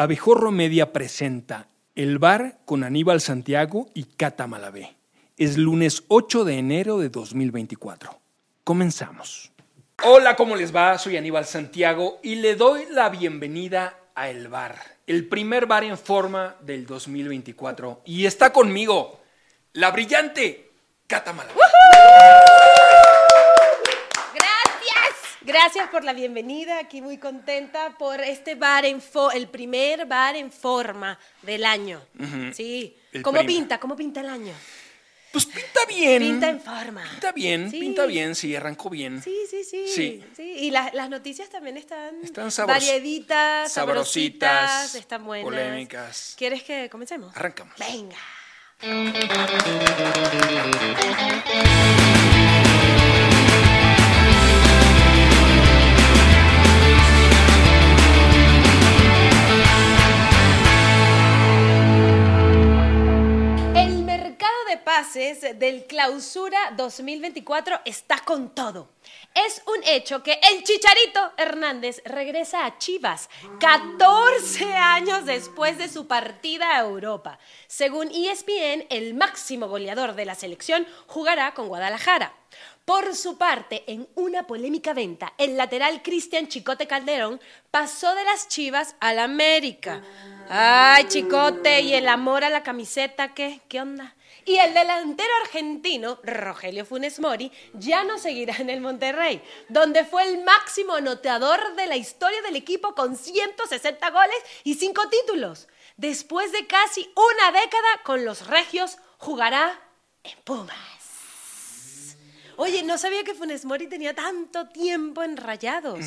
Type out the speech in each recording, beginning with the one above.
Abejorro Media presenta El Bar con Aníbal Santiago y Cata Malabé. Es lunes 8 de enero de 2024. Comenzamos. Hola, ¿cómo les va? Soy Aníbal Santiago y le doy la bienvenida a El Bar, el primer bar en forma del 2024. Y está conmigo la brillante Cata Malabé. Gracias. Gracias por la bienvenida. Aquí muy contenta por este bar en fo el primer bar en forma del año. Sí. El ¿Cómo primer. pinta? ¿Cómo pinta el año? Pues pinta bien. Pinta en forma. Pinta bien, Sí. pinta bien, sí, arrancó bien. Sí, sí, sí. Sí. sí. Y las, las noticias también están, Están sabros- varieditas, sabrositas, sabrositas, están buenas. polémicas. ¿Quieres que comencemos? Arrancamos. Venga. pases del Clausura 2024 está con todo. Es un hecho que el Chicharito Hernández regresa a Chivas 14 años después de su partida a Europa. Según ESPN, el máximo goleador de la selección jugará con Guadalajara. Por su parte, en una polémica venta, el lateral Cristian Chicote Calderón pasó de las Chivas al América. Ay, Chicote, ¿y el amor a la camiseta qué? ¿Qué onda? Y el delantero argentino, Rogelio Funes Mori, ya no seguirá en el Monterrey, donde fue el máximo anotador de la historia del equipo con 160 goles y 5 títulos. Después de casi una década con los regios, jugará en Pumas. Oye, no sabía que Funes Mori tenía tanto tiempo en Rayados.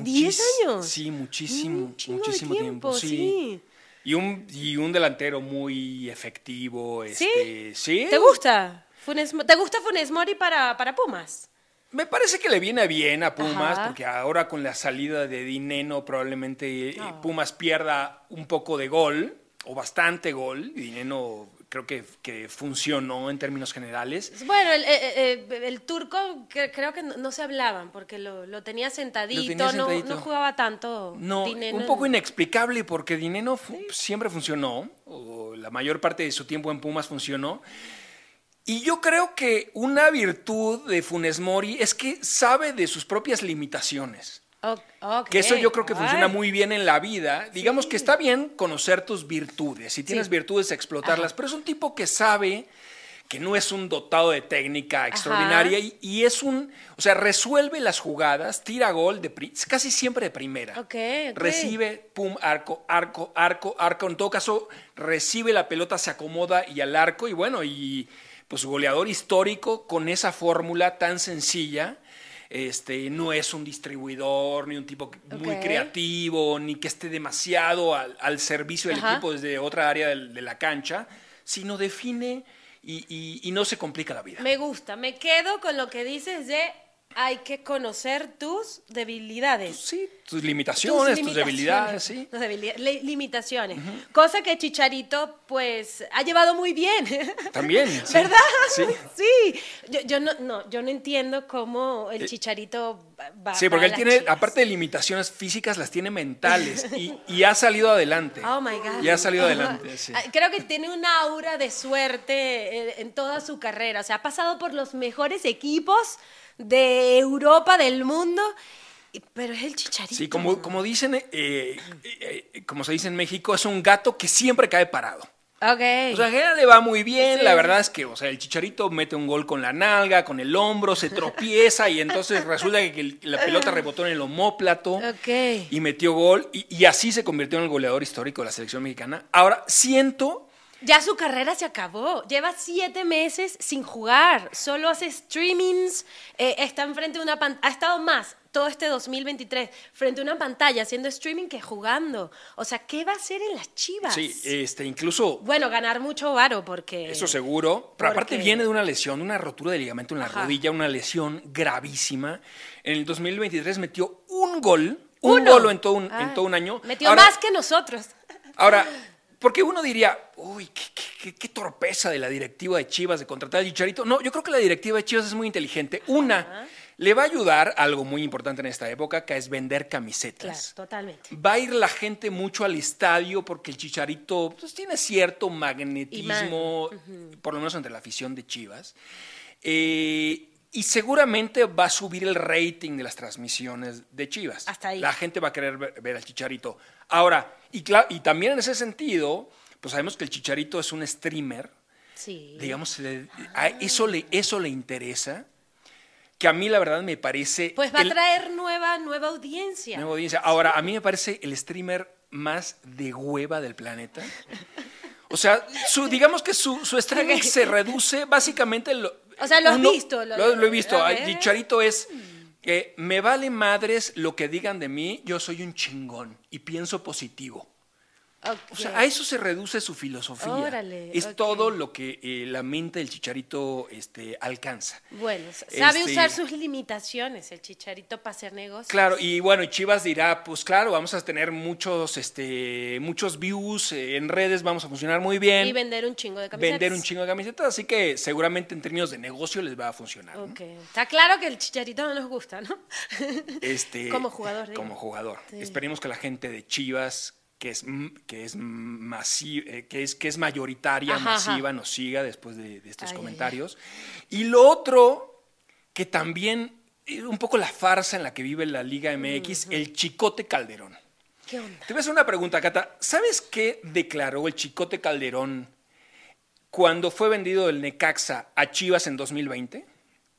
¿Diez Muchis- años? Sí, muchísimo, muchísimo tiempo. tiempo, sí. sí. Y un, y un delantero muy efectivo. ¿Sí? Este, ¿sí? ¿Te gusta? Funes ¿Te gusta Funes Mori para, para Pumas? Me parece que le viene bien a Pumas, Ajá. porque ahora con la salida de Dineno probablemente eh, No. Pumas pierda un poco de gol, o bastante gol. Y Dineno creo que, que funcionó en términos generales. Bueno, el, eh, eh, el turco que- creo que no, no se hablaban porque lo, lo tenía sentadito, Lo tenía no- sentadito. No, jugaba tanto. No, Dineno. un poco inexplicable porque Dineno fu- siempre funcionó, o la mayor parte de su tiempo en Pumas funcionó. Y yo creo que una virtud de Funes Mori es que sabe de sus propias limitaciones. Que eso yo creo que funciona Ay. muy bien en la vida. Digamos que está bien conocer tus virtudes. Si tienes Sí. virtudes, explotarlas. Pero es un tipo que sabe que no es un dotado de técnica extraordinaria y, y es un, o sea, resuelve las jugadas, tira gol de casi siempre de primera. Recibe, pum, arco, arco, arco, arco. En todo caso, recibe la pelota, se acomoda y al arco. Y bueno, y pues goleador histórico con esa fórmula tan sencilla. Este, no es un distribuidor, ni un tipo muy creativo, ni que esté demasiado al, al servicio del Ajá. equipo desde otra área de, la cancha, sino define y, y- y no se complica la vida. Me gusta, me quedo con lo que dices de hay que conocer tus debilidades. Sí, tus limitaciones, tus, debilidades, sí. tus debilidades, li- limitaciones. Cosa que Chicharito, pues, ha llevado muy bien. También, sí. ¿Verdad? Sí. Sí. Yo, yo no, no, yo no entiendo cómo el Chicharito va- Eh, Sí, porque él tiene, aparte de limitaciones físicas, las tiene mentales y, y ha salido adelante. Oh my God. Y ha salido adelante, sí. Ah, Creo que tiene una aura de suerte eh, en toda su carrera. O sea, ha pasado por los mejores equipos de Europa, del mundo, pero es el chicharito. Sí, como, como dicen, eh, eh, como se dice en México, es un gato que siempre cae parado. Ok. O sea, general le va muy bien. Sí. La verdad es que, o sea, el chicharito mete un gol con la nalga, con el hombro, se tropieza y entonces resulta que el- la pelota rebotó en el homóplato Ok. y metió gol. Y, y así se convirtió en el goleador histórico de la selección mexicana. Ahora, siento Ya su carrera se acabó. Lleva siete meses sin jugar. Solo hace streamings. eh, está enfrente de una pantalla. Ha estado más todo este 2023 frente a una pantalla haciendo streaming que jugando. O sea, ¿qué va a hacer en las chivas? Sí, este, incluso Bueno, ganar mucho varo porque. eso seguro. Pero aparte viene de una lesión, de una rotura de ligamento en la Ajá. rodilla, una lesión gravísima. En el 2023 metió un gol, un Uno. gol en todo un, en Ah, todo un año. Metió Ahora- más que nosotros. Ahora, porque uno diría, uy, qué, qué- qué- qué torpeza de la directiva de Chivas de contratar a Chicharito. No, yo creo que la directiva de Chivas es muy inteligente. Una, Le va a ayudar algo muy importante en esta época, que es vender Claro, camisetas. totalmente. Va a ir la gente mucho al estadio porque el Chicharito pues, tiene cierto magnetismo, por lo menos entre la afición de Chivas. Eh, y seguramente va a subir el rating de las transmisiones de Chivas. Hasta ahí. La gente va a querer ver, ver al Chicharito. Ahora, y, también en ese sentido, pues sabemos que el Chicharito es un streamer Sí. digamos, se le- a eso, le, eso le interesa, que a mí la verdad me parece... Pues va el- a traer nueva, nueva audiencia. nueva audiencia. Ahora, a mí me parece el streamer más de hueva del planeta. O sea, su, digamos que su, su streaming se reduce básicamente... Lo, O sea, lo has uno- visto, lo- Lo, lo he visto. Chicharito es... que me vale madres lo que digan de mí, yo soy un chingón y pienso positivo. O sea, a eso se reduce su filosofía. Órale, es todo lo que eh, la mente del chicharito este, alcanza. Bueno, sabe Este- usar sus limitaciones el chicharito para hacer negocios. Claro, y bueno, Chivas dirá, pues claro, vamos a tener muchos, este, muchos views eh, en redes, vamos a funcionar muy bien. Y vender un chingo de camisetas. vender un chingo de camisetas, así que seguramente en términos de negocio les va a funcionar. Está claro que el chicharito no nos gusta, ¿no? Este, Como jugador, digo. Como jugador. Sí. Esperemos que la gente de Chivas, que es, que es, eh, que es, que es mayoritaria, Ajá, ajá. masiva, nos siga después de, de estos Ay, ay, comentarios. Y lo otro, que también es un poco la farsa en la que vive la Liga MX, el Chicote Calderón. ¿Qué onda? Te voy a hacer una pregunta, Cata. ¿Sabes qué declaró el Chicote Calderón cuando fue vendido el Necaxa a Chivas en 2020?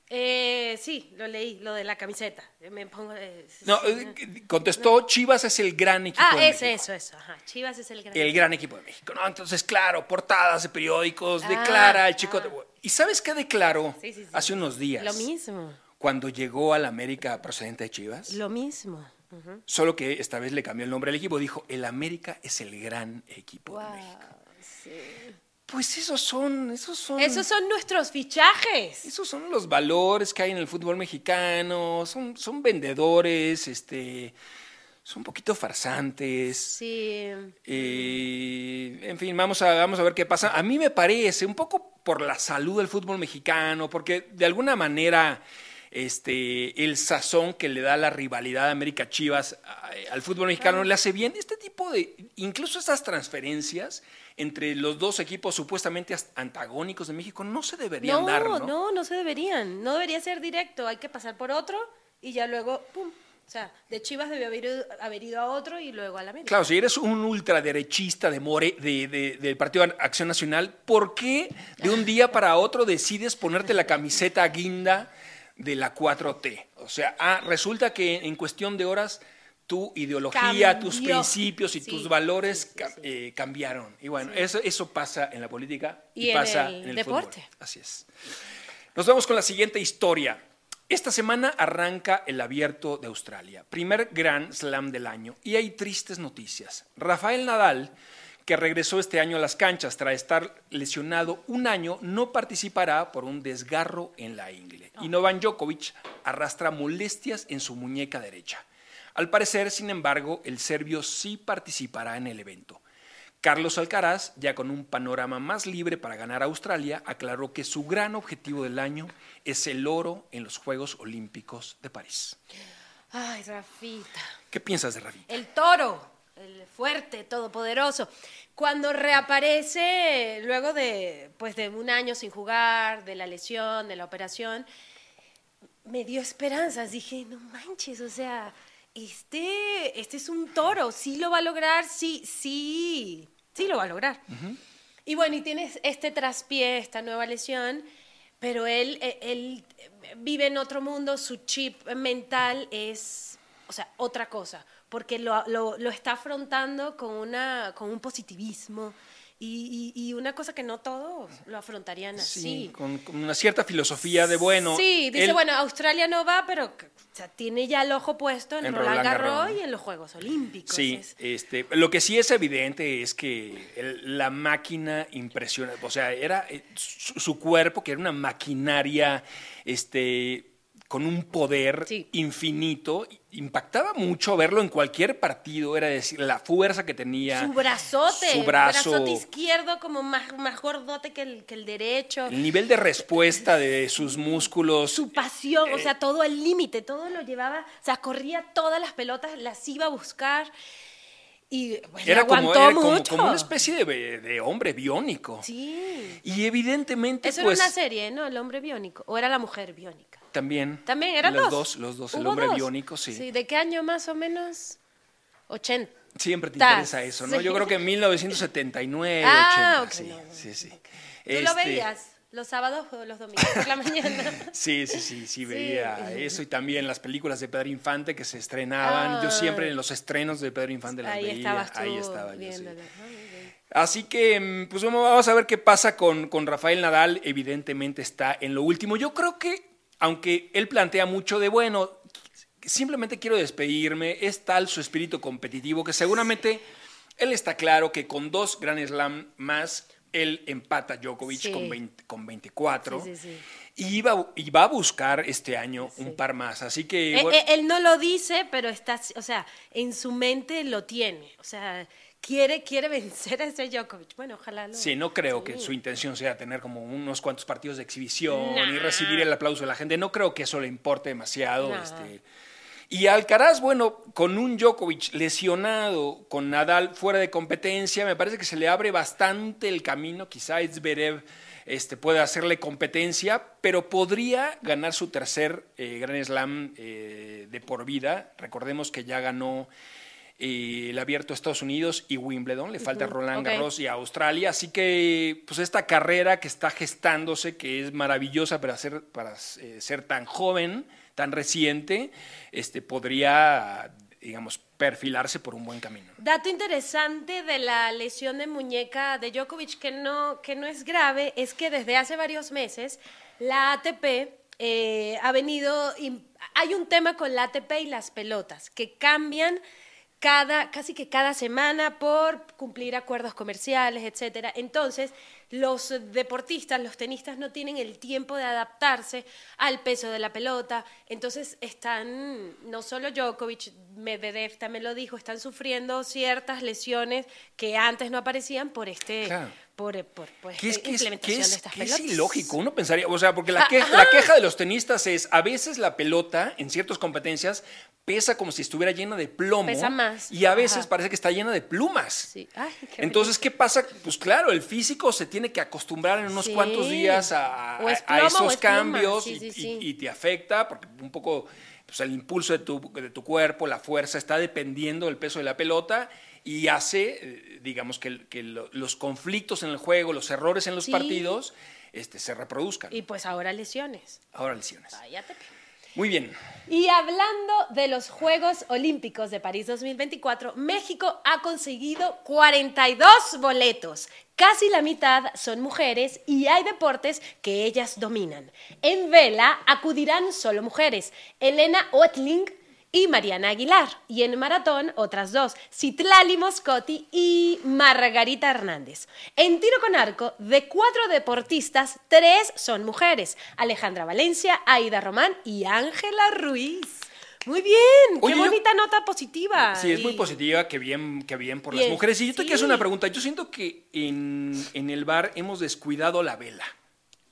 Eh, sí, lo leí, lo de la camiseta. Me pongo. eh, No, sí, eh, contestó, Chivas es el gran equipo Ah, de ese, México. eso, eso. Ajá. Chivas es el gran. El gran equipo de México. No, entonces, claro, portadas de periódicos, Ah, declara el ah. ¿Y sabes qué declaró Sí, sí, sí. hace unos días? Lo mismo. Cuando llegó al América procedente de Chivas. Lo mismo. Solo que esta vez le cambió el nombre al equipo. Dijo, el América es el gran equipo de México. sí. Pues esos son, esos son... Esos son nuestros fichajes. Esos son los valores que hay en el fútbol mexicano, son, son vendedores, este, son un poquito farsantes. Sí. Eh, en fin, vamos a, vamos a ver qué pasa. A mí me parece, un poco por la salud del fútbol mexicano, porque de alguna manera este, el sazón que le da la rivalidad de América Chivas al fútbol mexicano le hace bien. Este tipo de, incluso estas transferencias entre los dos equipos supuestamente antagónicos de México no se deberían No, dar, no, ¿no? no, se deberían. No debería ser directo. Hay que pasar por otro y ya luego, pum. O sea, de Chivas debió haber ido, haber ido a otro y luego a la América. Claro, si eres un ultraderechista de More, de, de- del Partido Acción Nacional, ¿por qué de un día para otro decides ponerte la camiseta guinda de la 4T? O sea, ah, resulta que en cuestión de horas tu ideología, tus principios y Sí, tus valores sí, sí. eh, cambiaron. Y bueno, eso, eso pasa en la política y, Y en pasa el en el deporte. fútbol. Así es. Nos vamos con la siguiente historia. Esta semana arranca el abierto de Australia, primer Grand Slam del año, y hay tristes noticias. Rafael Nadal, que regresó este año a las canchas tras estar lesionado un año, no participará por un desgarro en la ingle. Y Novak Djokovic arrastra molestias en su muñeca derecha. Al parecer, sin embargo, el serbio sí participará en el evento. Carlos Alcaraz, ya con un panorama más libre para ganar a Australia, aclaró que su gran objetivo del año es el oro en los Juegos Olímpicos de París. Ay, Rafita. ¿Qué piensas de Rafita? El toro, el fuerte, todopoderoso. Cuando reaparece luego de, pues, de un año sin jugar, de la lesión, de la operación, me dio esperanzas. Dije, no manches, o sea, este, este es un toro, sí lo va a lograr, sí, sí, sí lo va a lograr. Y bueno, y tienes este traspié, esta nueva lesión, pero él, eh, él vive en otro mundo, su chip mental es, o sea, otra cosa, porque lo, lo- lo está afrontando con, una, con un positivismo y, y- y una cosa que no todos lo afrontarían así. con, con una cierta filosofía de bueno. Sí, dice, él- bueno, Australia no va, pero o sea, tiene ya el ojo puesto en, En Roland, Roland Garros Garros. y en los Juegos Olímpicos. Sí, Es- este, lo que sí es evidente es que el- la máquina impresiona, o sea, era eh, su, su cuerpo, que era una maquinaria este, con un poder Sí. infinito. Impactaba mucho verlo en cualquier partido, era decir, la fuerza que tenía. Su brazote, Su brazo. brazote izquierdo como más, más gordote que el, que el derecho. El nivel de respuesta de sus músculos. Su pasión, Eh, o sea, todo el límite, todo lo llevaba, o sea, corría todas las pelotas, las iba a buscar y pues, era como, era como- mucho. como una especie de, de hombre biónico. Sí. Y evidentemente, Eso pues. era una serie, ¿no? El hombre biónico. ¿O era la mujer biónica? También. También eran los dos. Los dos, el hombre dos. biónico, sí. Sí, ¿de qué año más o menos? 80. Siempre te interesa eso, ¿no? sí. Yo creo que en 1979, Ah, 80. ok, sí, no, no, sí, sí. ¿Tú Este, lo veías los sábados o los domingos por la mañana? Sí, sí, sí, sí, veía Sí. eso y también las películas de Pedro Infante que se estrenaban. Yo Ah. siempre en los estrenos de Pedro Infante las Ahí veía. estabas tú Ahí estaba yo, sí. Ah. Así que, mm, pues vamos a ver qué pasa con, con Rafael Nadal. Evidentemente está en lo último. Yo creo que, aunque él plantea mucho de, bueno, simplemente quiero despedirme, es tal su espíritu competitivo que seguramente él está claro que con dos Grand Slam más, él empata a Djokovic Sí. con, 20 con 24. Sí, sí, sí. Y, va, y va a buscar este año un par más. Así que... Eh, bueno, eh, él no lo dice, pero está, o sea, en su mente lo tiene. O sea, quiere, quiere vencer a ese Djokovic. Bueno, ojalá lo. Sí, no creo que su intención sea tener como unos cuantos partidos de exhibición Nah. y recibir el aplauso de la gente. No creo que eso le importe demasiado. Nah. este. Y Alcaraz, bueno, con un Djokovic lesionado, con Nadal fuera de competencia, me parece que se le abre bastante el camino. Quizá Zverev este, pueda hacerle competencia, pero podría ganar su tercer eh, Grand Slam eh, de por vida. Recordemos que ya ganó eh, el abierto a Estados Unidos y Wimbledon, le falta Roland. Garros y Australia, así que pues esta carrera que está gestándose, que es maravillosa para ser, para, eh, ser tan joven, tan reciente, este, podría, digamos, perfilarse por un buen camino. Dato interesante de la lesión de muñeca de Djokovic, que no, que no es grave, es que desde hace varios meses la ATP eh, ha venido. Hay un tema con la ATP y las pelotas, que cambian cada, casi que cada semana por cumplir acuerdos comerciales, etcétera. Entonces, los deportistas, los tenistas no tienen el tiempo de adaptarse al peso de la pelota. Entonces, están, no solo Djokovic, Medvedev también lo dijo, están sufriendo ciertas lesiones que antes no aparecían por este, Claro. Por, por, por Que es, que es- implementación que es- de estas que es pelotas. ilógico, uno pensaría, o sea, porque la, Ah, que- la queja de los tenistas es, a veces la pelota en ciertas competencias pesa como si estuviera llena de plomo. Pesa más. Y a veces Ajá. parece que está llena de plumas. Sí. Ay, qué Entonces, ¿qué pasa? Pues claro, el físico se tiene que acostumbrar en unos Sí. cuantos días a, es esos es cambios Sí, y, te afecta porque un poco pues, el impulso de tu, de tu cuerpo, la fuerza, está dependiendo del peso de la pelota y hace, eh, digamos, que, los conflictos en el juego, los errores en los Sí. partidos este, se reproduzcan. Y pues ahora lesiones. Ahora lesiones. Váyate. Muy bien. Y hablando de los Juegos Olímpicos de París 2024, México ha conseguido 42 boletos. Casi la mitad son mujeres y hay deportes que ellas dominan. En vela acudirán solo mujeres, Elena Oetling y Mariana Aguilar. Y en maratón, otras dos, Citlali Moscotti y Margarita Hernández. En tiro con arco, de cuatro deportistas, tres son mujeres. Alejandra Valencia, Aida Román y Ángela Ruiz. Muy bien, Oye, qué yo- bonita nota positiva. Sí, es muy positiva, que bien, que bien por las mujeres. Y yo te quiero hacer sí. una pregunta. Yo siento que en, en el bar hemos descuidado la vela.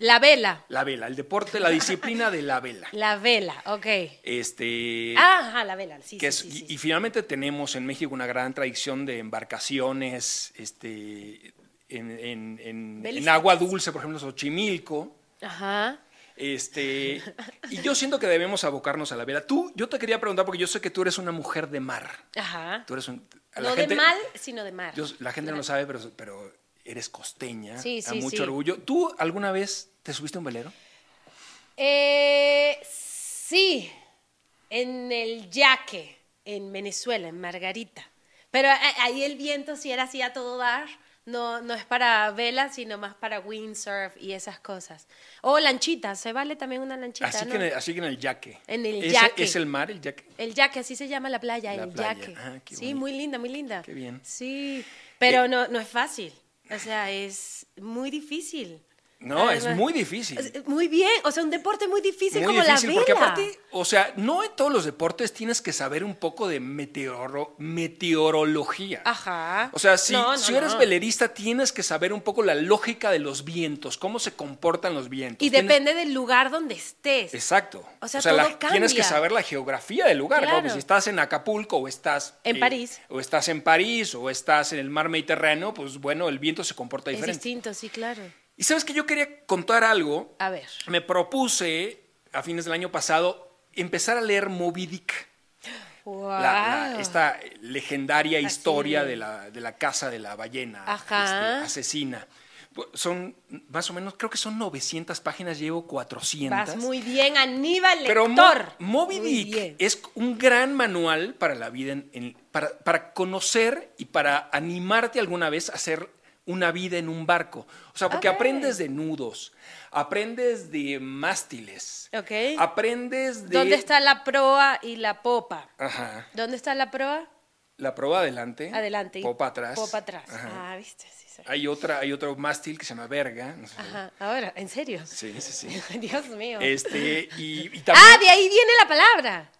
La vela, La vela, el deporte, la disciplina de la vela. la vela, ok. Este, Ajá, la vela, sí, que sí, es- sí, sí, y, finalmente tenemos en México una gran tradición de embarcaciones este, en, en- en- en Beliscas. agua dulce, por ejemplo, Xochimilco. Ajá. Este, y yo siento que debemos abocarnos a la vela. Tú, yo te quería preguntar, porque yo sé que tú eres una mujer de mar. Ajá. Tú eres un, a No de mal, sino de mar. yo- la gente no lo sabe, pero, pero eres costeña, Sí, a sí, mucho sí. orgullo. ¿Tú alguna vez te subiste a un velero? Eh, sí, en el Yaque, en Venezuela, en Margarita. Pero a- ahí el viento sí era así a todo dar. No, no es para vela, sino más para windsurf y esas cosas. O lanchita, se vale también una lanchita, Así, ¿no? que en el, así que en el yaque. En el ¿Ese yaque. ¿Es el mar el yaque? El yaque, así se llama la playa, La el playa. yaque. Ah, sí, muy linda, muy linda. Qué bien. Sí, pero no, no es fácil. O sea, es muy difícil. No, es Además, muy difícil. es- Muy bien, o sea, un deporte muy difícil Muy como difícil, la porque vela. aparte, o sea, no en todos los deportes tienes que saber un poco de meteoro- meteorología. Ajá. O sea, si, No, no, si eres no. velerista, tienes que saber un poco la lógica de los vientos, cómo se comportan los vientos. Y Tienes- depende del lugar donde estés. Exacto. O sea, la- todo tienes que saber la geografía del lugar. Claro. Pues si estás en Acapulco o estás En París. O estás en París o estás en el mar Mediterráneo, pues bueno, el viento se comporta Es diferente. distinto, sí, claro. Y sabes que yo quería contar algo. A ver. Me propuse a fines del año pasado empezar a leer Moby Dick. Wow. La- la- esta legendaria Así historia de- la, de la casa de la ballena Ajá. este, asesina. Son más o menos, creo que son 900 páginas, llevo 400. Vas muy bien, Aníbal Pero Mo- Lector. Moby Muy Dick bien. es un gran manual para la vida, en- en- para, para conocer y para animarte alguna vez a hacer una vida en un barco. O sea, porque aprendes de nudos, aprendes de mástiles, Ok. aprendes de... ¿Dónde está la proa y la popa? Ajá. ¿Dónde está la proa? La proa adelante. Adelante. Popa atrás. Popa atrás. Ajá. Ah, viste, sí, sí. Hay, otra, hay otro mástil que se llama verga. no sé. Ajá. Ahora, ¿en serio? Sí, sí, sí. Dios mío. Este, y, y Ah, también... de ahí viene la palabra.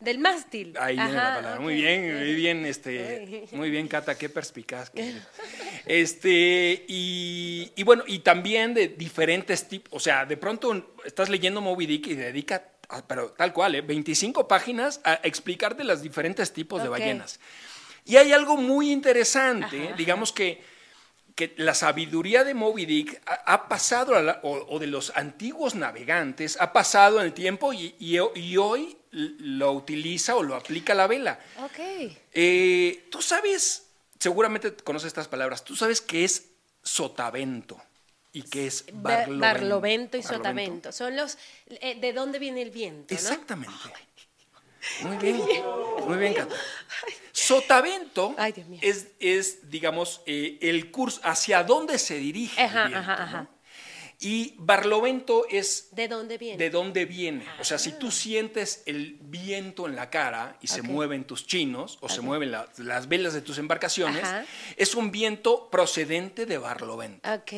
Del mástil. Ahí viene la Ajá, palabra. Muy bien, muy bien, este, muy bien, Cata, qué perspicaz. que. Este, y, y bueno, y también de diferentes tipos, o sea, de pronto estás leyendo Moby Dick y dedica, a- pero tal cual, ¿eh? 25 páginas a explicarte los diferentes tipos de ballenas. Y hay algo muy interesante, Ajá, digamos que que la sabiduría de Moby Dick ha, ha pasado, a la- o, o de los antiguos navegantes, ha pasado en el tiempo y, y- y hoy lo utiliza o lo aplica la vela. Ok. Eh, Tú sabes, seguramente conoces estas palabras, tú sabes qué es sotavento y qué es Ba- barlovento. Barlovento y Barlovento. sotavento. Son los. eh, ¿De dónde viene el viento? ¿no? Exactamente. Muy bien, muy bien, Cata. Sotavento Ay, Dios mío. es, es, digamos, eh, el curso hacia dónde se dirige Ajá, el viento. ajá, ajá. ¿no? Y barlovento es ¿De dónde viene? de dónde viene. O sea, si tú sientes el viento en la cara y se mueven tus chinos o se mueven la- las velas de tus embarcaciones, Ajá. es un viento procedente de barlovento Ok.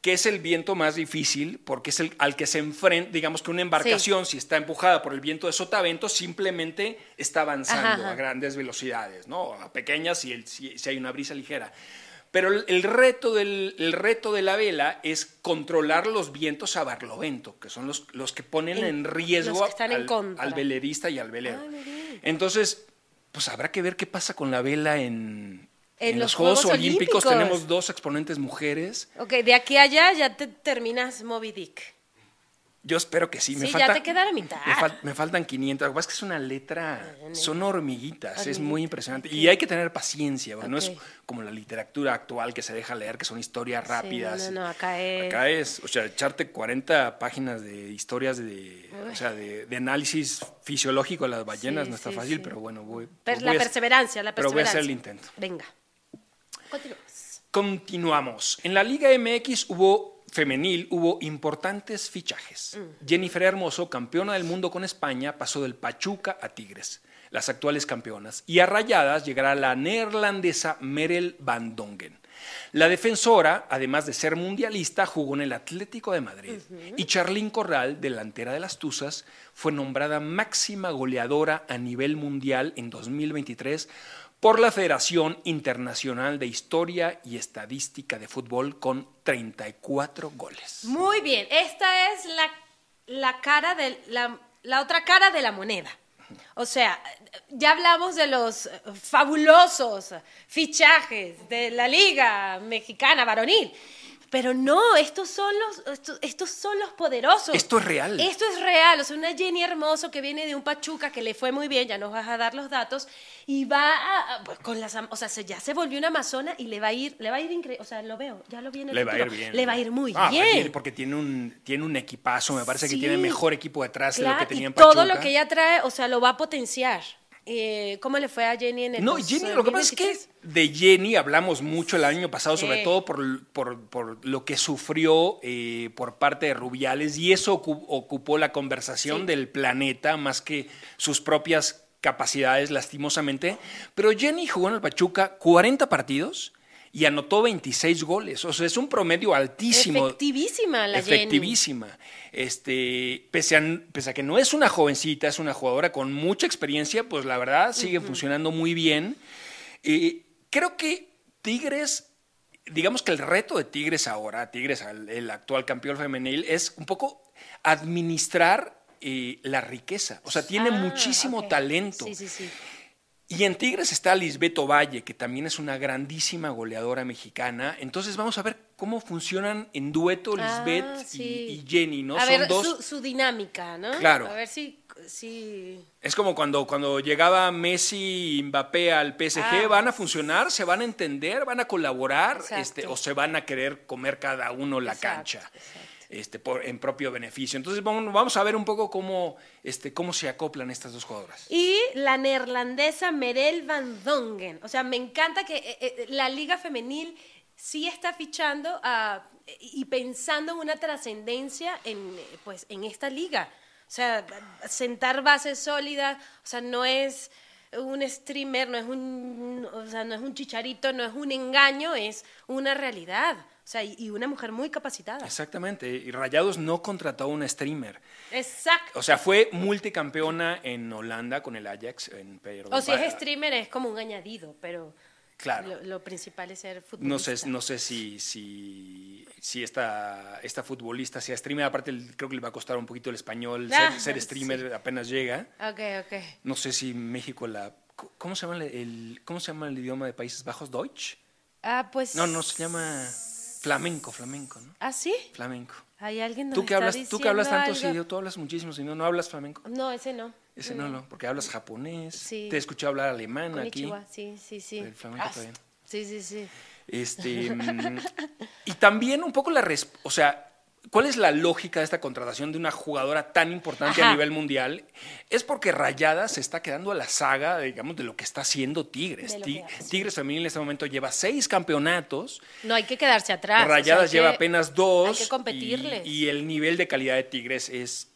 Que es el viento más difícil porque es el al que se enfrenta, digamos que una embarcación, si está empujada por el viento de sotavento, simplemente está avanzando Ajá, ajá. a grandes velocidades, ¿no? A pequeñas si, el- si- si hay una brisa ligera. Pero el, reto del, el reto de la vela es controlar los vientos a barlovento, que son los, los que ponen En- en, riesgo en al, velerista y al velero. Entonces, pues habrá que ver qué pasa con la vela en, En los, los Juegos, Juegos Olímpicos. Olímpicos. Tenemos dos exponentes mujeres. Ok, de aquí a allá ya te terminas Moby Dick. Yo espero que sí. Me Sí, falta, ya te queda la mitad. Me, fal- me faltan 500. Lo que pasa es que es una letra, son hormiguitas, es muy impresionante. Y hay que tener paciencia, no es como la literatura actual que se deja leer, que son historias Sí, no, rápidas. no, no, acá es- Acá es, o sea, echarte 40 páginas de historias de, o sea, de, de análisis fisiológico de las ballenas Sí, no está fácil, pero bueno, voy. Voy la a- perseverancia, la Pero voy a perseverancia. hacer el intento. Venga. Continuamos. Continuamos. En la Liga MX hubo femenil, hubo importantes fichajes. Jennifer Hermoso, campeona del mundo con España, pasó del Pachuca a Tigres, las actuales campeonas. Y a Rayadas llegará la neerlandesa Merel van Dongen. La defensora, además de ser mundialista, jugó en el Atlético de Madrid. Y Charlín Corral, delantera de las Tuzas, fue nombrada máxima goleadora a nivel mundial en 2023 por la Federación Internacional de Historia y Estadística de Fútbol con 34 goles. Muy bien, esta es la, la cara de la, la otra cara de la moneda. O sea, ya hablamos de los fabulosos fichajes de la Liga Mexicana Varonil. Pero no, estos son los, estos, estos son los poderosos. Esto es real. Esto es real. O sea, una Jenny Hermoso que viene de un Pachuca que le fue muy bien, ya nos vas a dar los datos, y va a, pues, con las, am- o sea, se- ya se volvió una amazona y le va a ir, le va a ir increíble. O sea, lo veo, ya lo vi en el Le va a ir futuro. bien. Le va a ir muy Ah, bien. Porque tiene un, tiene un equipazo, me parece Sí. que tiene mejor equipo detrás de lo que tenía en Pachuca. todo lo que ella trae, o sea, lo va a potenciar. Eh, ¿Cómo le fue a Jenny en el No, Jenny, lo que pasa es que 2023? de Jenny hablamos mucho el año pasado, sobre todo por, por- por lo que sufrió eh, por parte de Rubiales, y eso ocu- ocupó la conversación Sí. del planeta más que sus propias capacidades, lastimosamente. Pero Jenny jugó en el Pachuca 40 partidos y anotó 26 goles. O sea, es un promedio altísimo. Efectivísima la Efectivísima. Este, pese a, pese a, que no es una jovencita, es una jugadora con mucha experiencia, pues la verdad sigue funcionando muy bien. Eh, creo que Tigres, digamos que el reto de Tigres ahora, Tigres, el actual campeón femenil, es un poco administrar eh, la riqueza. O sea, tiene ah, muchísimo talento. Sí, sí, sí. Y en Tigres está Lisbeto Valle, que también es una grandísima goleadora mexicana. Entonces vamos a ver cómo funcionan en dueto ah, Lisbeth y, Jenny, ¿no? A ver su, dinámica, ¿no? Claro. A ver si, si... Es como cuando, cuando llegaba Messi y Mbappé al PSG, ah, ¿van a funcionar? ¿Se van a entender? ¿Van a colaborar? Este, ¿O se van a querer comer cada uno la cancha? Exacto este, por, en propio beneficio. Entonces vamos, a ver un poco cómo, este, cómo se acoplan estas dos jugadoras. Y la neerlandesa Merel van Dongen. O sea, me encanta que eh, eh, la liga femenil sí está fichando y pensando en una trascendencia en, pues, en esta liga. O sea, sentar bases sólidas, o sea, no es un streamer, no es un, o sea, no es un chicharito, no es un engaño, es una realidad. O sea, y una mujer muy capacitada. Exactamente. Y Rayados no contrató a una streamer. Exacto. O sea, fue multicampeona en Holanda con el Ajax. En o si es streamer es como un añadido, pero claro. lo, principal es ser futbolista. No sé, no sé si, si, si esta, esta futbolista sea streamer. Aparte, creo que le va a costar un poquito el español. ser, ah, streamer apenas llega. Ok, ok. No sé si México la... ¿Cómo se llama el, cómo se llama el idioma de Países Bajos? ¿Deutsch? Ah, pues... No, no, se llama... Flamenco, flamenco, ¿no? ¿Ah, sí? Flamenco. Hay alguien ¿Tú que hablas, tú que hablas tanto, sí, tú hablas muchísimo, si no, no hablas flamenco. No, ese no. Ese no, no, porque hablas japonés. Sí. Te escuché hablar alemán aquí. Sí, sí, sí. El flamenco ah, también. Sí, sí, sí. Este, mm, y también un poco la, o sea, ¿Cuál es la lógica de esta contratación de una jugadora tan importante a nivel mundial? Es porque Rayadas se está quedando a la saga, digamos, de lo que está haciendo Tigres. Tigres femenil en este momento lleva seis campeonatos. No hay que quedarse atrás. Rayadas lleva apenas dos. Hay que competirles. Y, el nivel de calidad de Tigres es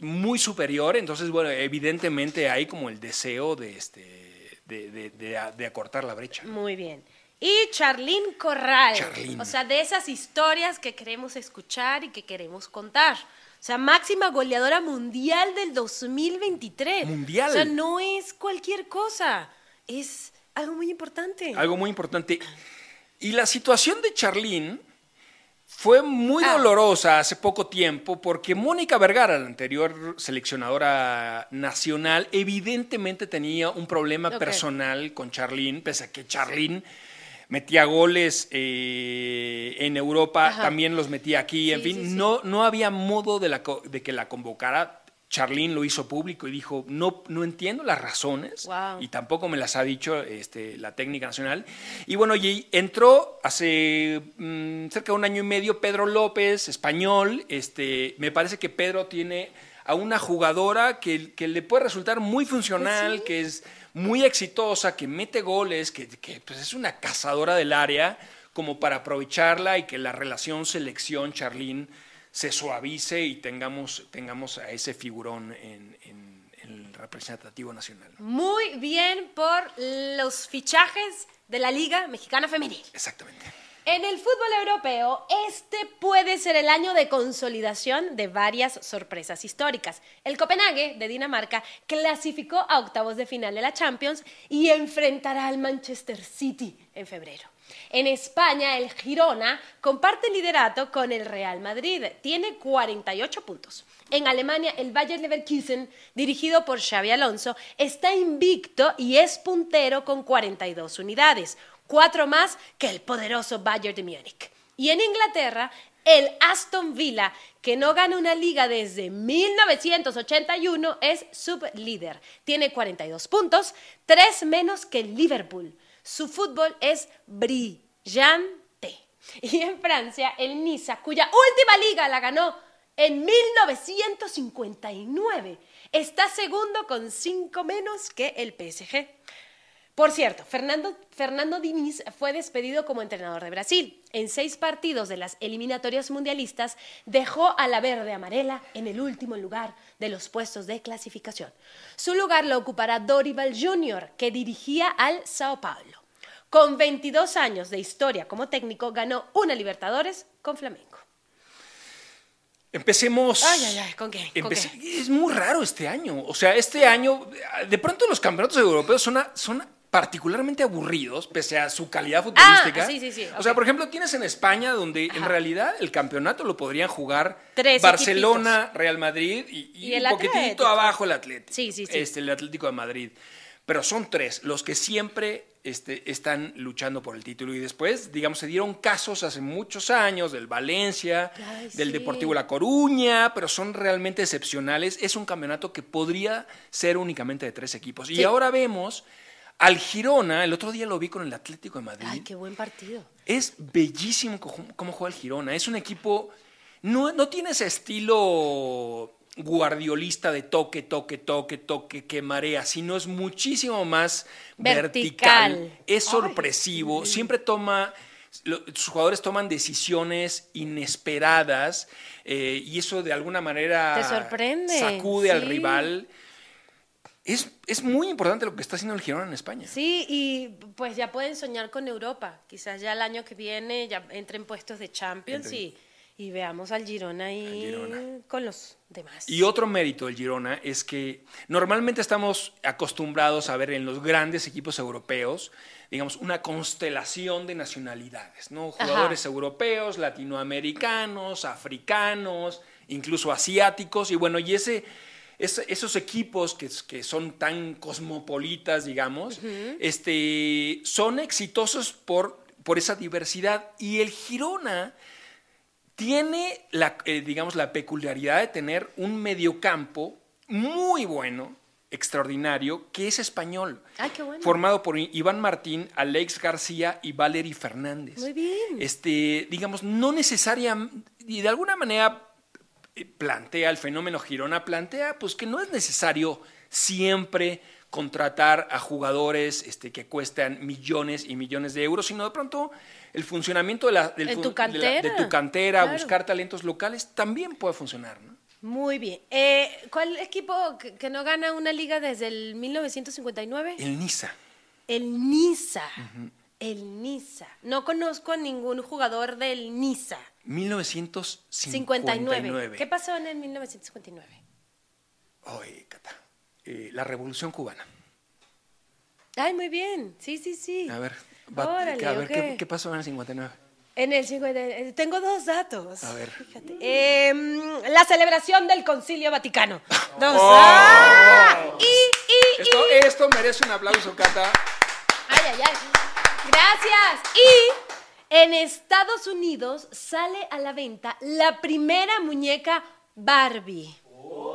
muy superior. Entonces, bueno, evidentemente hay como el deseo de, este, de acortar la brecha. Muy bien. Y Charlene Corral. O sea, de esas historias que queremos escuchar y que queremos contar. O sea, máxima goleadora mundial del 2023. Mundial. O sea, no es cualquier cosa. Es algo muy importante. Algo muy importante. Y la situación de Charlene fue muy ah. dolorosa hace poco tiempo porque Mónica Vergara, la anterior seleccionadora nacional, evidentemente tenía un problema personal con Charlene, pese a que Charlene metía goles eh, en Europa, también los metía aquí, en fin, No, no había modo de, la, de que la convocara. Charlene lo hizo público y dijo, no, no entiendo las razones y tampoco me las ha dicho este, la técnica nacional. Y bueno, y entró hace mm, cerca de un año y medio Pedro López, español. Este, me parece que Pedro tiene a una jugadora que, que le puede resultar muy funcional, pues que es muy exitosa, que mete goles, que, pues es una cazadora del área, como para aprovecharla y que la relación selección Charlín se suavice y tengamos, tengamos a ese figurón en, el representativo nacional. Muy bien por los fichajes de la Liga Mexicana Femenil. Exactamente. En el fútbol europeo, este puede ser el año de consolidación de varias sorpresas históricas. El Copenhague de Dinamarca clasificó a octavos de final de la Champions y enfrentará al Manchester City en febrero. En España, el Girona comparte liderato con el Real Madrid, tiene 48 puntos. En Alemania, el Bayer Leverkusen, dirigido por Xavi Alonso, está invicto y es puntero con 42 unidades cuatro más que el poderoso Bayern de Múnich. Y en Inglaterra, el Aston Villa, que no gana una liga desde 1981, es sublíder. Tiene 42 puntos, tres menos que el Liverpool. Su fútbol es brillante. Y en Francia, el Niza, cuya última liga la ganó en 1959, está segundo con cinco menos que el PSG. Por cierto, Fernando, Fernando Diniz fue despedido como entrenador de Brasil. En seis partidos de las eliminatorias mundialistas dejó a la verde amarela en el último lugar de los puestos de clasificación. Su lugar lo ocupará Dorival Jr., que dirigía al Sao Paulo. con 22 años de historia como técnico, ganó una Libertadores con Flamengo. Empecemos. Ay, ay, ay, ¿con qué? ¿Con Empece- Es muy raro este año. O sea, este año, de pronto los campeonatos europeos son, a- son particularmente aburridos, pese a su calidad futbolística. Ah, sí, sí, sí, O sea, por ejemplo, tienes en España, donde en realidad el campeonato lo podrían jugar Tres Barcelona, Real Madrid y, y Y el un poquitito Atlético. abajo el Atlético. Sí, sí, sí. Este, el Atlético de Madrid. Pero son tres los que siempre este, están luchando por el título. Y después, digamos, se dieron casos hace muchos años del Valencia, Ay, del sí. Deportivo La Coruña, pero son realmente excepcionales. Es un campeonato que podría ser únicamente de tres equipos. Y ahora vemos al Girona, el otro día lo vi con el Atlético de Madrid. Ay, qué buen partido. Es bellísimo cómo juega el Girona. Es un equipo. No, no tiene ese estilo guardiolista de toque, toque, toque, toque, que marea, sino es muchísimo más vertical. Vertical. Es Ay, sorpresivo. Siempre toma. sus jugadores toman decisiones inesperadas eh, y eso de alguna manera Te sorprende, sacude al rival. Es, es muy importante lo que está haciendo el Girona en España. Sí, y pues ya pueden soñar con Europa. Quizás ya el año que viene ya entren puestos de Champions y, y veamos al Girona ahí Girona. con los demás. Y otro mérito del Girona es que normalmente estamos acostumbrados a ver en los grandes equipos europeos, digamos, una constelación de nacionalidades, ¿no? Jugadores europeos, latinoamericanos, africanos, incluso asiáticos, y bueno, y ese, esos equipos que, que son tan cosmopolitas, digamos, este, son exitosos por, por esa diversidad. Y el Girona tiene la, eh, digamos, la peculiaridad de tener un mediocampo muy bueno, extraordinario, que es español. Ay, qué bueno. Formado por Iván Martín, Alex García y Valery Fernández. Muy bien. Este, digamos, no necesariamente, y de alguna manera plantea el fenómeno Girona, plantea pues que no es necesario siempre contratar a jugadores este, que cuestan millones y millones de euros, sino de pronto el funcionamiento de, la, del fun- tu de la- de cantera, tu cantera, claro. buscar talentos locales, también puede funcionar. ¿no? Muy bien. Eh, ¿Cuál equipo que, que no gana una liga desde el 1959? El Niza. El Niza. El Niza. No conozco a ningún jugador del Niza. 1959. 59. ¿Qué pasó en el 1959? Oye, Cata, eh, la Revolución Cubana. Ay, muy bien. Sí, sí, sí. A ver, va- Órale, a ver, ¿qué, pasó en el 59? En el 50, eh, tengo dos datos. A ver. Fíjate. Em, la celebración del Concilio Vaticano. Dos. Oh. ¡Ah! Y, y, Esto, y. esto merece un aplauso, Cata. Ay, ay, ay. Gracias. Y en Estados Unidos sale a la venta la primera muñeca Barbie.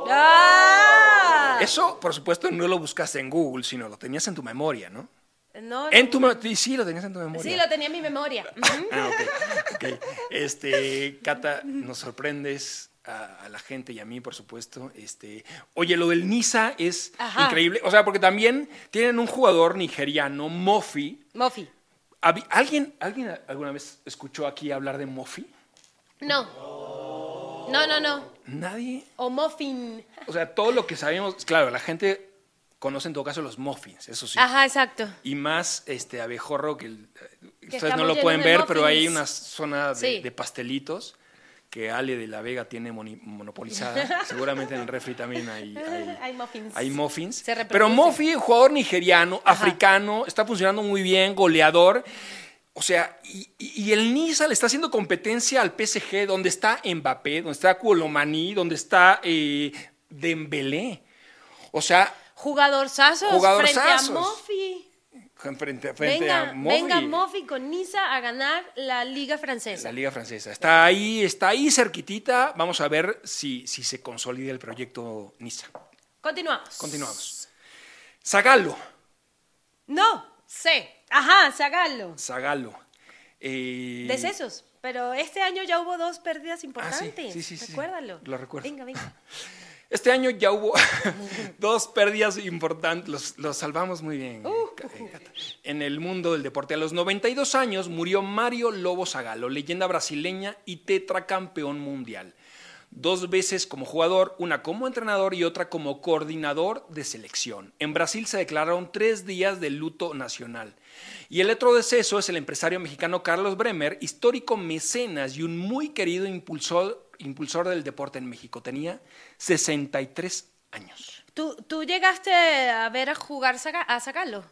¡Ah! Eso, por supuesto, no lo buscaste en Google, sino lo tenías en tu memoria, ¿no? No, En tu me- sí, lo tenías en tu memoria. Sí, lo tenía en mi memoria. Ah, ok, ok. Este, Cata, nos sorprendes a, a la gente y a mí, por supuesto. Este, oye, lo del Niza es Ajá. increíble. O sea, porque también tienen un jugador nigeriano, Mofi. Mofi. ¿Alguien, ¿Alguien alguna vez escuchó aquí hablar de Mofi? No. No, no, no. Nadie. O Muffin. O sea, todo lo que sabemos, claro, la gente conoce en todo caso los muffins, eso sí. Ajá, exacto. Y más este abejorro que el- ustedes no lo pueden de ver, pero hay una zona de, Sí. de pastelitos que Ale de la Vega tiene monopolizada. Seguramente en el refri también hay, hay, Hay muffins. hay muffins. Pero Mofi, jugador nigeriano, Ajá. africano, está funcionando muy bien, goleador. O sea, y, el Niza le está haciendo competencia al PSG, donde está Mbappé, donde está Colomani, donde está eh, Dembélé. O sea, Jugadorzazos frente a. Mofi. Frente, frente Venga, a Mofi. venga Mofi con Niza a ganar la Liga Francesa. La Liga Francesa. Está ahí, está ahí cerquitita. Vamos a ver si, si se consolida el proyecto Niza. Continuamos. Continuamos. Zagalo. No, sé. Ajá, Zagalo. Zagalo. Eh, Decesos. Pero este año ya hubo dos pérdidas Ah, importantes. sí, sí, sí, sí. Recuérdalo. Lo recuerdo. Venga, venga. Este año ya hubo dos pérdidas importantes, los, los salvamos muy bien. Uh. En el mundo del deporte, a los 92 años murió Mario Lobo Zagalo, leyenda brasileña y tetracampeón mundial. dos veces como jugador, una como entrenador y otra como coordinador de selección. En Brasil se declararon tres días de luto nacional. Y el otro deceso es el empresario mexicano Carlos Bremer, histórico mecenas y un muy querido impulsor, del deporte en México. Tenía 63 años. ¿Tú, tú llegaste a ver a jugar a Zagalo?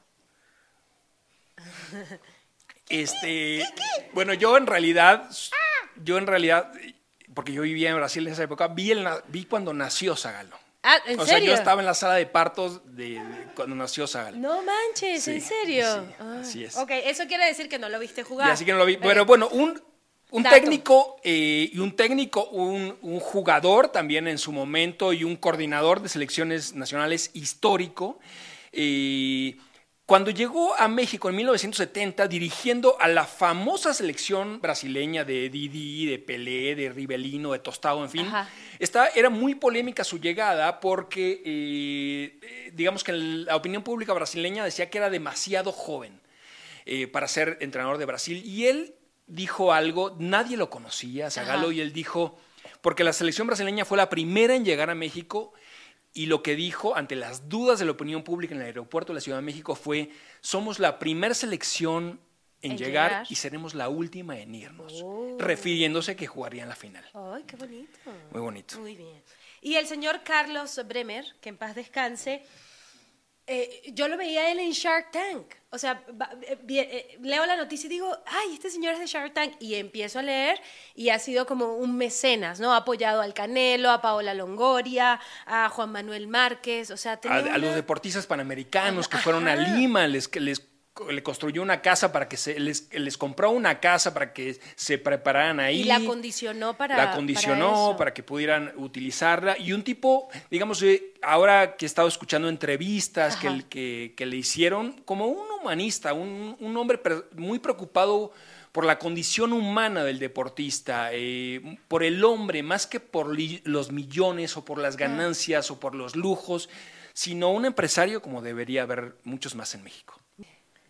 Este, bueno, yo en realidad, yo en realidad, porque yo vivía en Brasil en esa época, vi, el, vi cuando nació Zagalo. Ah, ¿en o serio? sea, yo estaba en la sala de partos de, de cuando nació Zagalo. No manches, ¿en serio? sí, Ah, así es. Ok, eso quiere decir que no lo viste jugar. Y así que no lo vi. Pero bueno, un, un técnico eh, y un técnico, un, un jugador también en su momento y un coordinador de selecciones nacionales histórico. eh, cuando llegó a México en 1970 dirigiendo a la famosa selección brasileña de Didi, de Pelé, de Rivelino, de Tostado, en fin, esta, era muy polémica su llegada porque eh, eh, digamos que la opinión pública brasileña decía que era demasiado joven eh, para ser entrenador de Brasil. Y él dijo algo, nadie lo conocía, Zagallo, Ajá. y él dijo, porque la selección brasileña fue la primera en llegar a México, y lo que dijo ante las dudas de la opinión pública en el aeropuerto de la Ciudad de México fue, somos la primera selección en, En llegar, llegar. y seremos la última en irnos, Oh. refiriéndose a que jugarían la final. Ay, qué bonito. Muy bonito. Muy bien. Y el señor Carlos Bremer, que en paz descanse, eh, yo lo veía él en Shark Tank. O sea, va- eh, eh, leo la noticia y digo, ay, este señor es de Shark Tank. Y empiezo a leer y ha sido como un mecenas, ¿no? Ha apoyado al Canelo, a Paola Longoria, a Juan Manuel Márquez. O sea, A, los deportistas panamericanos que fueron a. Lima, les, les le construyó una casa para que se les, les compró una casa para que se prepararan ahí. Y la condicionó para la condicionó para, que pudieran utilizarla. Y un tipo digamos eh, ahora que he estado escuchando entrevistas que, que, que le hicieron como un humanista un, un hombre muy preocupado por la condición humana del deportista, eh, por el hombre, más que por los millones o por las ganancias o por los lujos, sino un empresario como debería haber muchos más en México.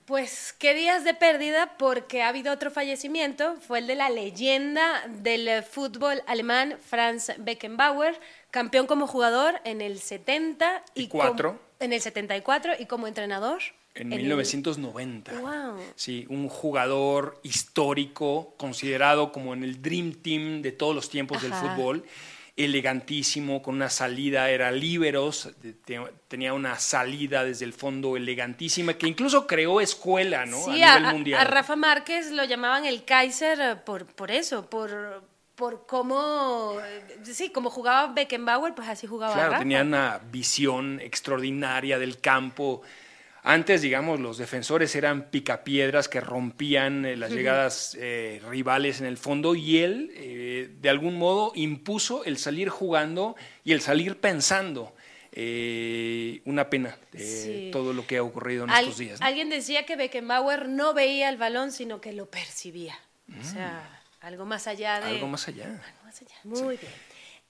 Pues qué días de pérdida porque ha habido otro fallecimiento, fue el de la leyenda del fútbol alemán Franz Beckenbauer, campeón como jugador en el 70 y, Y cuatro. como- en el 74 y como entrenador En, el- 1990. Wow. Sí, un jugador histórico, considerado como en el Dream Team de todos los tiempos del fútbol, elegantísimo, con una salida, era te- tenía una salida desde el fondo elegantísima, que incluso creó escuela, ¿no? Sí, a a, nivel mundial. a Rafa Márquez lo llamaban el Kaiser eh, por, por eso, por, por cómo, eh, sí, como jugaba Beckenbauer, pues así jugaba Claro, Rafa. tenía una visión extraordinaria del campo. Antes, digamos, los defensores eran picapiedras que rompían eh, las llegadas eh, rivales en el fondo y él, eh, de algún modo, impuso el salir jugando y el salir pensando. Eh, una pena eh, Sí. todo lo que ha ocurrido en Al- estos días. ¿no? Alguien decía que Beckenbauer no veía el balón, sino que lo percibía. O sea, algo más allá de... Mm. Algo más allá. Algo más allá. Muy bien.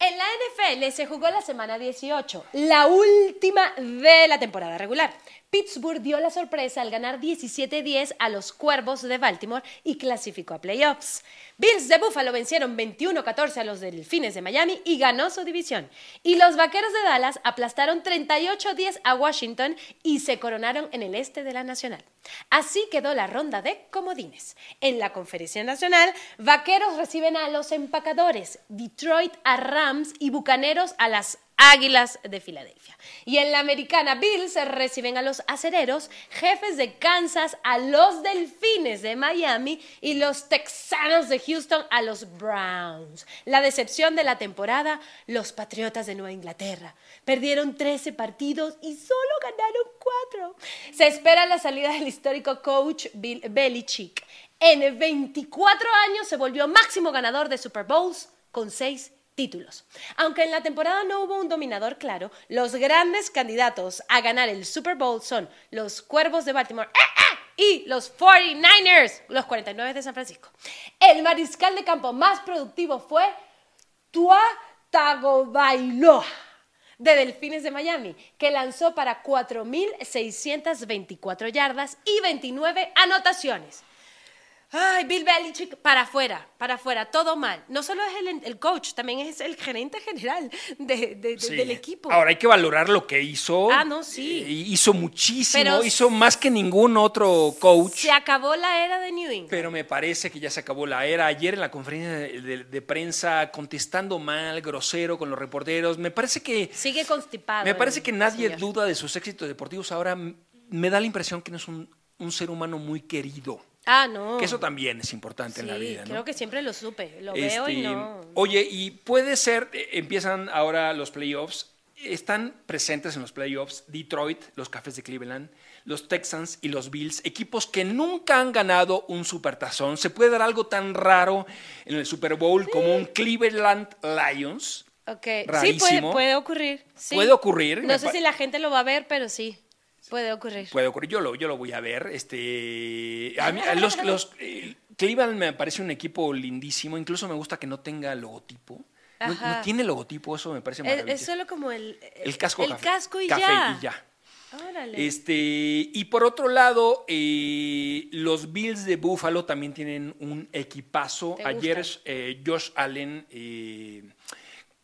En la NFL se jugó la semana 18, la última de la temporada regular. Pittsburgh dio la sorpresa al ganar 17-10 a los Cuervos de Baltimore y clasificó a playoffs. Bills de Buffalo vencieron 21-14 a los Delfines de Miami y ganó su división. Y los Vaqueros de Dallas aplastaron 38-10 a Washington y se coronaron en el este de la Nacional. Así quedó la ronda de comodines. En la Conferencia Nacional, Vaqueros reciben a los empacadores, Detroit a Rams y Bucaneros a las Águilas de Filadelfia. Y en la americana, Bills reciben a los acereros, jefes de Kansas a los Delfines de Miami y los Texanos de Houston a los Browns. La decepción de la temporada, los Patriotas de Nueva Inglaterra. Perdieron 13 partidos y solo ganaron 4. Se espera la salida del histórico coach Bill Belichick. En 24 años se volvió máximo ganador de Super Bowls con 6 títulos. Aunque en la temporada no hubo un dominador claro, los grandes candidatos a ganar el Super Bowl son los Cuervos de Baltimore ¡ah, ah! y los 49ers, los 49 de San Francisco. El mariscal de campo más productivo fue Tua Tagovailoa de Delfines de Miami, que lanzó para 4.624 yardas y 29 anotaciones. Ay, Bill Belichick, para afuera, para afuera, todo mal. No solo es el, el coach, también es el gerente general de- de- de- Sí. del equipo. Ahora hay que valorar lo que hizo. Ah, no, sí. Eh, hizo muchísimo, Pero hizo más que ningún otro coach. Se acabó la era de New England. Pero me parece que ya se acabó la era. Ayer en la conferencia de, prensa, contestando mal, grosero con los reporteros, me parece que Sigue constipado. me parece que nadie señor. duda de sus éxitos deportivos. Ahora me da la impresión que no es un, un ser humano muy querido. Ah, no. Que eso también es importante Sí, en la vida, ¿no? creo que siempre lo supe. Lo veo y Este, no. Oye, y puede ser, eh, empiezan ahora los playoffs, están presentes en los playoffs Detroit, los Cafés de Cleveland, los Texans y los Bills, equipos que nunca han ganado un supertazón. Se puede dar algo tan raro en el Super Bowl como un Cleveland Lions. Ok. Sí, puede, ocurrir. sí. Puede ocurrir, No sé si la gente lo va a ver, pero sí. Puede ocurrir. Puede ocurrir, yo lo, yo lo voy a ver. Este, a mí- a los, los, eh, Cleveland me parece un equipo lindísimo, incluso me gusta que no tenga logotipo. No, tiene logotipo, eso me parece Es, maravilloso. es solo como el. El casco El café. casco y Café ya. y ya. Órale. Este, y por otro lado, eh, los Bills de Buffalo también tienen un equipazo. ¿Te Ayer eh, Josh Allen eh,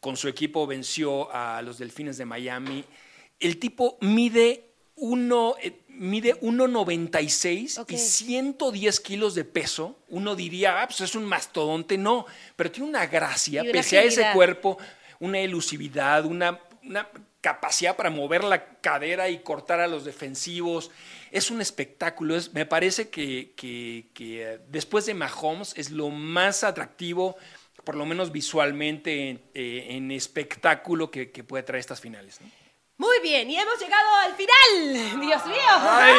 con su equipo venció a los Delfines de Miami. El tipo mide uno, eh, mide 1.96 Ok. y 110 kilos de peso. Uno diría, ah, pues es un mastodonte. No, pero tiene una gracia, una pese a ese cuerpo, una elusividad, una, una capacidad para mover la cadera y cortar a los defensivos. Es un espectáculo. Es, me parece que, que- que, eh, después de Mahomes es lo más atractivo, por lo menos visualmente, en, eh, en espectáculo que, que puede traer estas finales. ¿no? Muy bien, y hemos llegado al final. Dios mío. Ay.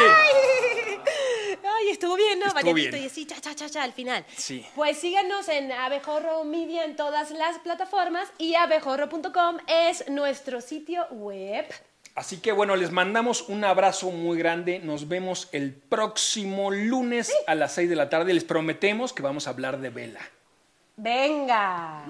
Estuvo bien, ¿no? Estuvo Variadito bien. y así, cha, cha, cha, cha, al final. Sí. Pues síganos en Abejorro Media en todas las plataformas y abejorro.com es nuestro sitio web. Así que bueno, les mandamos un abrazo muy grande. Nos vemos el próximo lunes a las 6 de la tarde. Les prometemos que vamos a hablar de vela. Venga.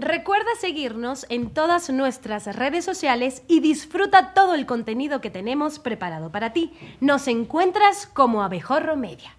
Recuerda seguirnos en todas nuestras redes sociales y disfruta todo el contenido que tenemos preparado para ti. Nos encuentras como Abejorro Media.